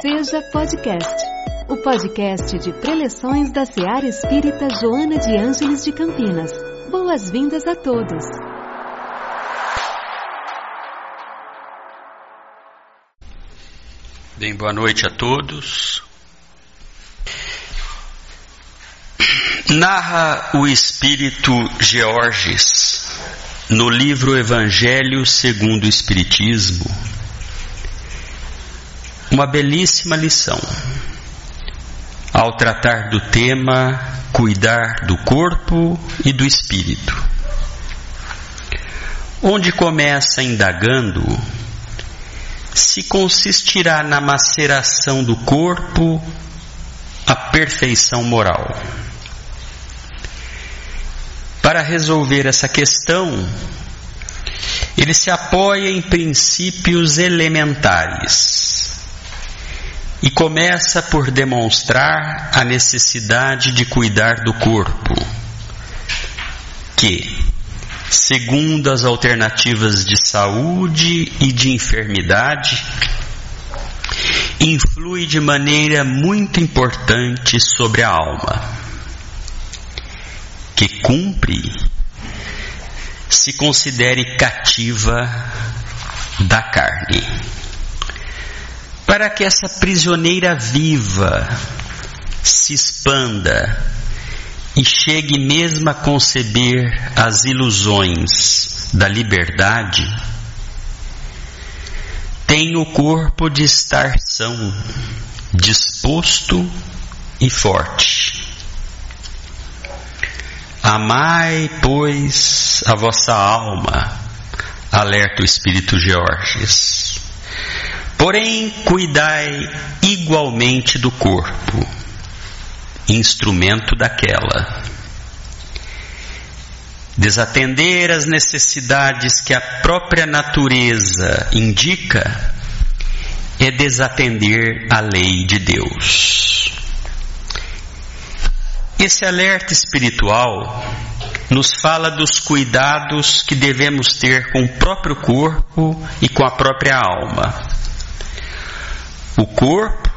Seja Podcast, o podcast de preleções da Seara Espírita Joana de Ângeles de Campinas. Boas-vindas a todos. Bem, boa noite a todos. Narra o espírito Georges no livro Evangelho segundo o Espiritismo uma belíssima lição ao tratar do tema cuidar do corpo e do espírito. Onde começa indagando se consistirá na maceração do corpo a perfeição moral. Para resolver essa questão, ele se apoia em princípios elementares e começa por demonstrar a necessidade de cuidar do corpo, que, segundo as alternativas de saúde e de enfermidade, influi de maneira muito importante sobre a alma, que cumpre se considere cativa da carne para que essa prisioneira viva se expanda e chegue mesmo a conceber as ilusões da liberdade, tem o corpo de estar são, disposto e forte. Amai, pois, a vossa alma, alerta o Espírito Georges Porém, cuidai igualmente do corpo, instrumento daquela. Desatender as necessidades que a própria natureza indica é desatender a lei de Deus. Esse alerta espiritual nos fala dos cuidados que devemos ter com o próprio corpo e com a própria alma o corpo,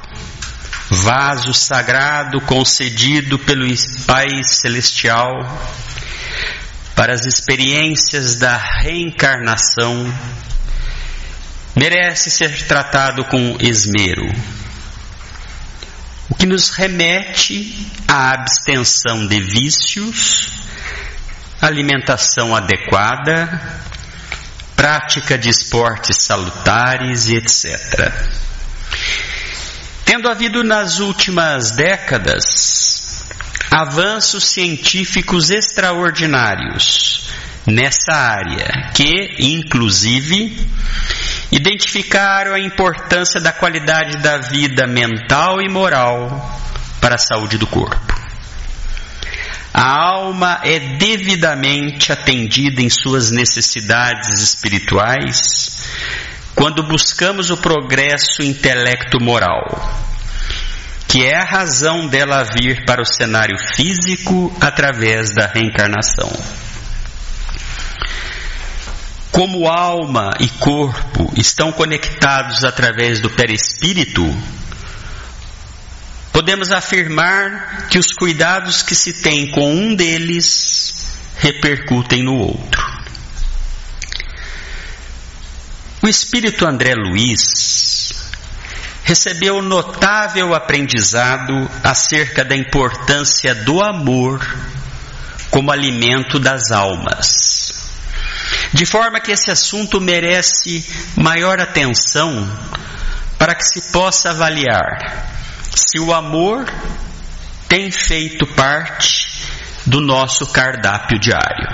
vaso sagrado concedido pelo Pai Celestial para as experiências da reencarnação, merece ser tratado com esmero. O que nos remete à abstenção de vícios, alimentação adequada, prática de esportes salutares e etc. Tendo havido nas últimas décadas avanços científicos extraordinários nessa área, que, inclusive, identificaram a importância da qualidade da vida mental e moral para a saúde do corpo. A alma é devidamente atendida em suas necessidades espirituais quando buscamos o progresso intelecto-moral, que é a razão dela vir para o cenário físico através da reencarnação. Como alma e corpo estão conectados através do perispírito, podemos afirmar que os cuidados que se tem com um deles repercutem no outro. O espírito André Luiz recebeu notável aprendizado acerca da importância do amor como alimento das almas. De forma que esse assunto merece maior atenção para que se possa avaliar se o amor tem feito parte do nosso cardápio diário.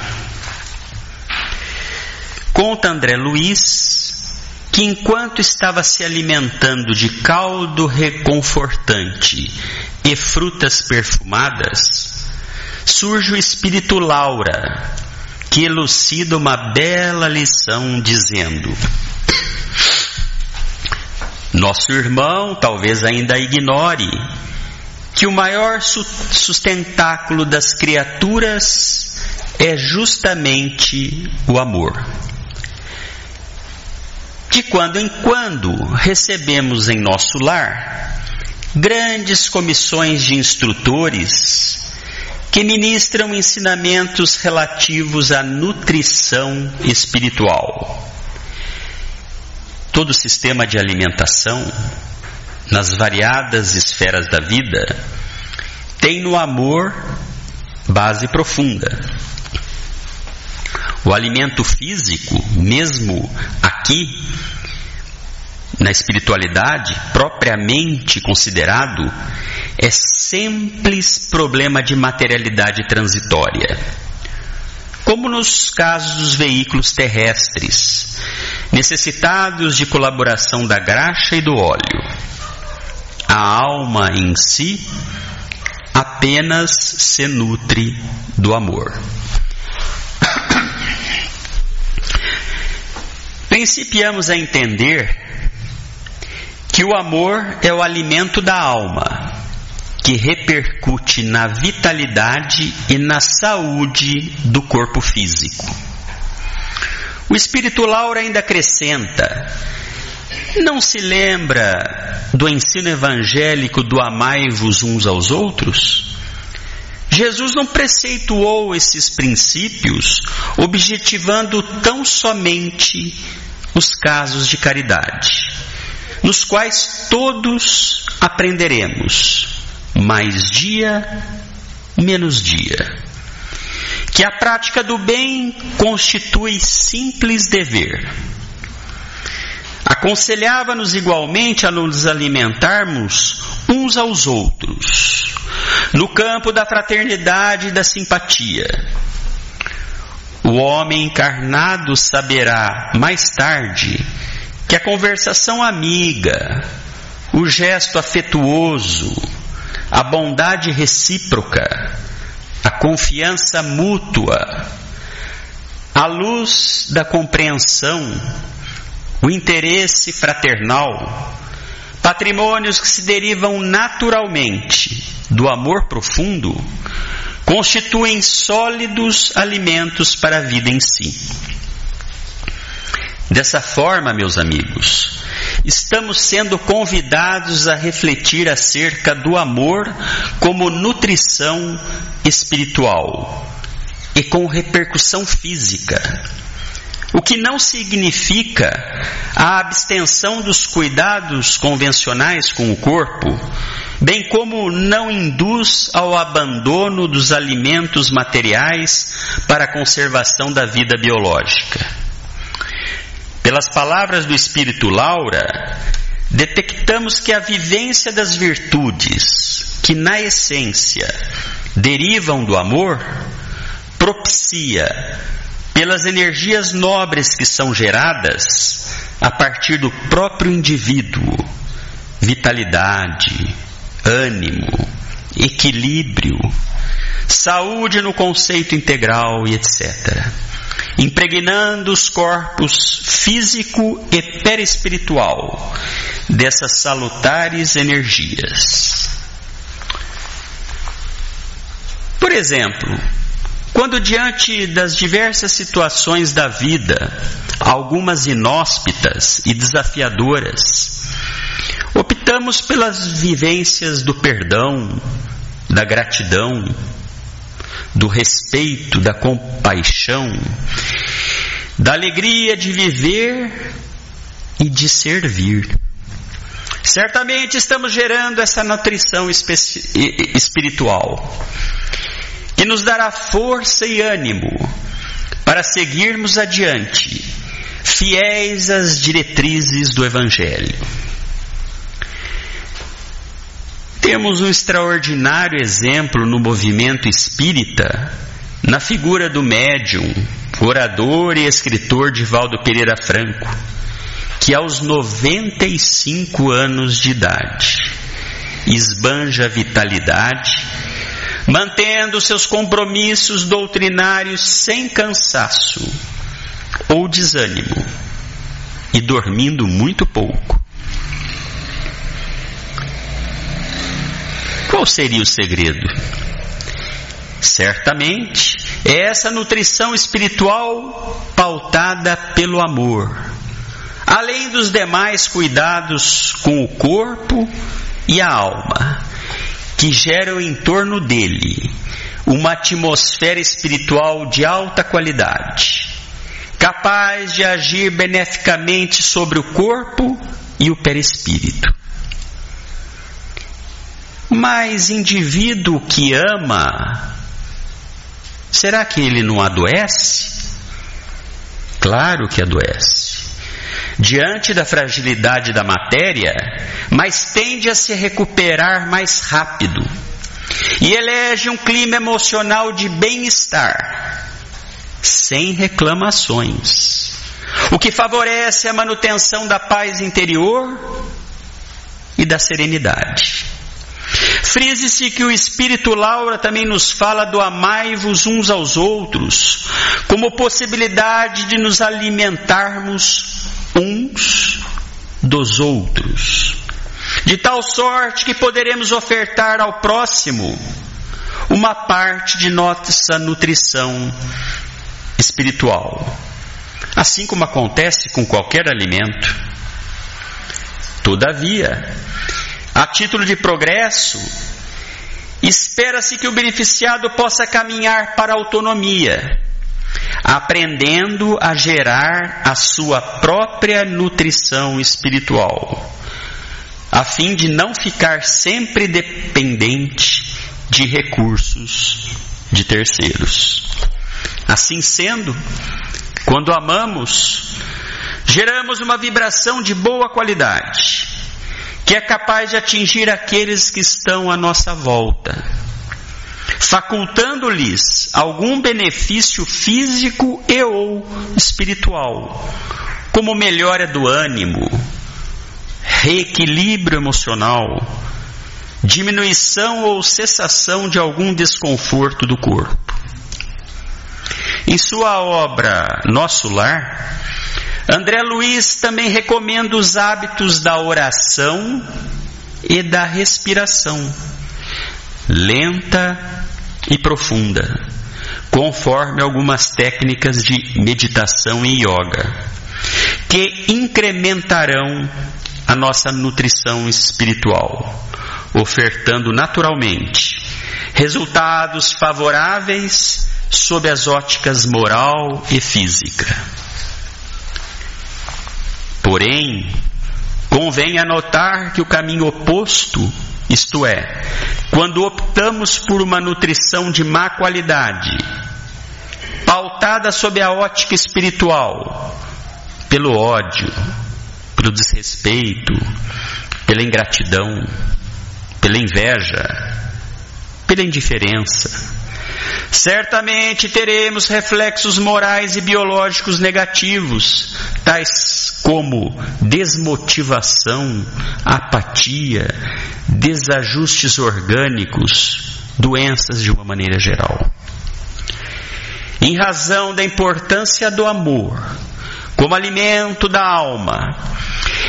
Conta André Luiz que enquanto estava se alimentando de caldo reconfortante e frutas perfumadas, surge o espírito Laura, que elucida uma bela lição dizendo: Nosso irmão talvez ainda ignore que o maior sustentáculo das criaturas é justamente o amor. De quando em quando recebemos em nosso lar grandes comissões de instrutores que ministram ensinamentos relativos à nutrição espiritual. Todo sistema de alimentação, nas variadas esferas da vida, tem no amor base profunda. O alimento físico, mesmo aqui, na espiritualidade, propriamente considerado, é simples problema de materialidade transitória. Como nos casos dos veículos terrestres, necessitados de colaboração da graxa e do óleo. A alma em si apenas se nutre do amor. Principiamos a entender que o amor é o alimento da alma, que repercute na vitalidade e na saúde do corpo físico. O Espírito Laura ainda acrescenta: não se lembra do ensino evangélico do amai-vos uns aos outros? Jesus não preceituou esses princípios objetivando tão somente os casos de caridade, nos quais todos aprenderemos, mais dia, menos dia. Que a prática do bem constitui simples dever. Aconselhava-nos igualmente a nos alimentarmos uns aos outros, no campo da fraternidade e da simpatia. O homem encarnado saberá mais tarde que a conversação amiga, o gesto afetuoso, a bondade recíproca, a confiança mútua, a luz da compreensão, o interesse fraternal, patrimônios que se derivam naturalmente do amor profundo, constituem sólidos alimentos para a vida em si. Dessa forma, meus amigos, estamos sendo convidados a refletir acerca do amor como nutrição espiritual e com repercussão física. O que não significa a abstenção dos cuidados convencionais com o corpo, bem como não induz ao abandono dos alimentos materiais para a conservação da vida biológica. Pelas palavras do Espírito Laura, detectamos que a vivência das virtudes, que na essência derivam do amor, propicia, pelas energias nobres que são geradas a partir do próprio indivíduo, vitalidade, ânimo, equilíbrio, saúde no conceito integral e etc. Impregnando os corpos físico e perispiritual dessas salutares energias. Por exemplo, quando diante das diversas situações da vida, algumas inóspitas e desafiadoras, Optamos pelas vivências do perdão, da gratidão, do respeito, da compaixão, da alegria de viver e de servir. Certamente estamos gerando essa nutrição espiritual nos dará força e ânimo para seguirmos adiante, fiéis às diretrizes do Evangelho. Temos um extraordinário exemplo no movimento espírita, na figura do médium, orador e escritor Divaldo Pereira Franco, que aos 95 anos de idade esbanja vitalidade, mantendo seus compromissos doutrinários sem cansaço ou desânimo e dormindo muito pouco. Qual seria o segredo? Certamente é essa nutrição espiritual pautada pelo amor, além dos demais cuidados com o corpo e a alma, que geram em torno dele uma atmosfera espiritual de alta qualidade, capaz de agir beneficamente sobre o corpo e o perispírito. Mas indivíduo que ama, será que ele não adoece? Claro que adoece. Diante da fragilidade da matéria, mas tende a se recuperar mais rápido e elege um clima emocional de bem-estar, sem reclamações, o que favorece a manutenção da paz interior e da serenidade. Frise-se que o Espírito Laura também nos fala do amai-vos uns aos outros, como possibilidade de nos alimentarmos uns dos outros, de tal sorte que poderemos ofertar ao próximo uma parte de nossa nutrição espiritual, assim como acontece com qualquer alimento. Todavia, a título de progresso, espera-se que o beneficiado possa caminhar para a autonomia, aprendendo a gerar a sua própria nutrição espiritual, a fim de não ficar sempre dependente de recursos de terceiros. Assim sendo, quando amamos, geramos uma vibração de boa qualidade que é capaz de atingir aqueles que estão à nossa volta, facultando-lhes algum benefício físico e ou espiritual, como melhora do ânimo, reequilíbrio emocional, diminuição ou cessação de algum desconforto do corpo. Em sua obra Nosso Lar, André Luiz também recomenda os hábitos da oração e da respiração, lenta e profunda, conforme algumas técnicas de meditação e yoga, que incrementarão a nossa nutrição espiritual, ofertando naturalmente resultados favoráveis sob as óticas moral e física. Porém, convém anotar que o caminho oposto, isto é, quando optamos por uma nutrição de má qualidade, pautada sob a ótica espiritual, pelo ódio, pelo desrespeito, pela ingratidão, pela inveja, pela indiferença, Certamente teremos reflexos morais e biológicos negativos, tais como desmotivação, apatia, desajustes orgânicos, doenças de uma maneira geral. Em razão da importância do amor como alimento da alma,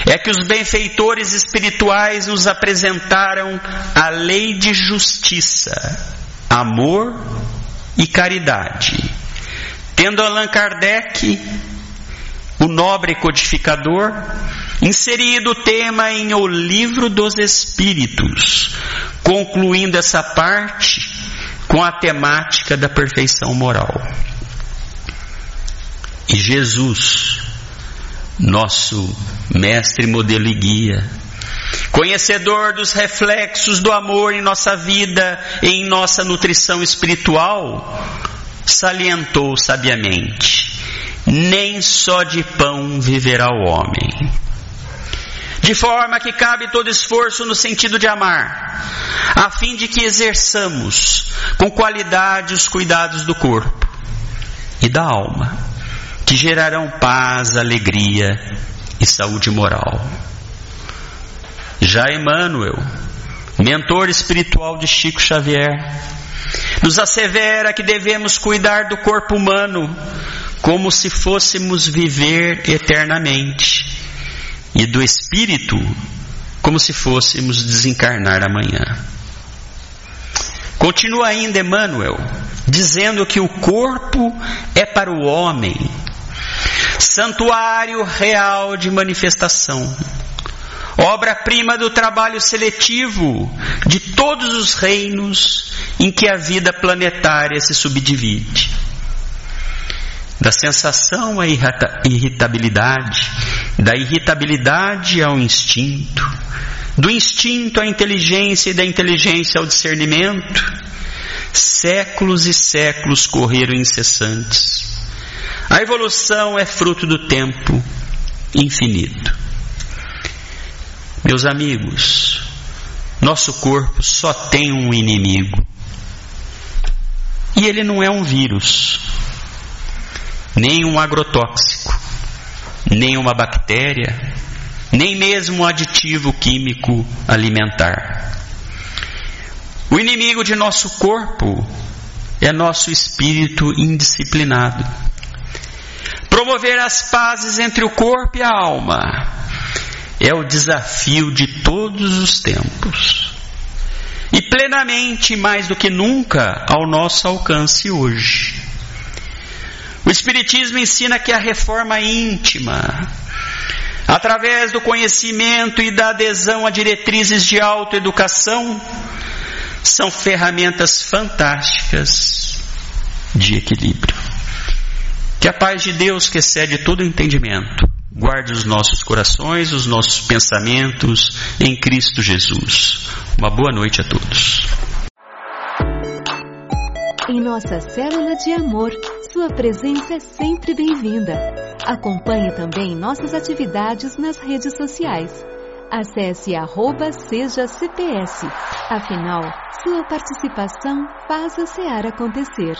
é que os benfeitores espirituais nos apresentaram a lei de justiça, amor e caridade. Tendo Allan Kardec, o nobre codificador, inserido o tema em O Livro dos Espíritos, concluindo essa parte com a temática da perfeição moral. E Jesus, nosso mestre, modelo e guia, conhecedor dos reflexos do amor em nossa vida e em nossa nutrição espiritual, salientou sabiamente: nem só de pão viverá o homem. De forma que cabe todo esforço no sentido de amar, a fim de que exerçamos com qualidade os cuidados do corpo e da alma, que gerarão paz, alegria e saúde moral. Já Emmanuel, mentor espiritual de Chico Xavier, nos assevera que devemos cuidar do corpo humano como se fôssemos viver eternamente, e do espírito como se fôssemos desencarnar amanhã. Continua ainda Emmanuel, dizendo que o corpo é para o homem santuário real de manifestação, obra-prima do trabalho seletivo de todos os reinos em que a vida planetária se subdivide. Da sensação à irritabilidade, da irritabilidade ao instinto, do instinto à inteligência e da inteligência ao discernimento, séculos e séculos correram incessantes. A evolução é fruto do tempo infinito. Meus amigos, nosso corpo só tem um inimigo. E ele não é um vírus, nem um agrotóxico, nem uma bactéria, nem mesmo um aditivo químico alimentar. O inimigo de nosso corpo é nosso espírito indisciplinado. Promover as pazes entre o corpo e a alma é o desafio de todos os tempos. E plenamente, mais do que nunca, ao nosso alcance hoje. O Espiritismo ensina que a reforma íntima, através do conhecimento e da adesão a diretrizes de autoeducação, são ferramentas fantásticas de equilíbrio. Que a paz de Deus, que excede todo entendimento, guarde os nossos corações, os nossos pensamentos em Cristo Jesus. Uma boa noite a todos. Em nossa célula de amor, sua presença é sempre bem-vinda. Acompanhe também nossas atividades nas redes sociais. Acesse arroba seja CPS. Afinal, sua participação faz a SEAR acontecer.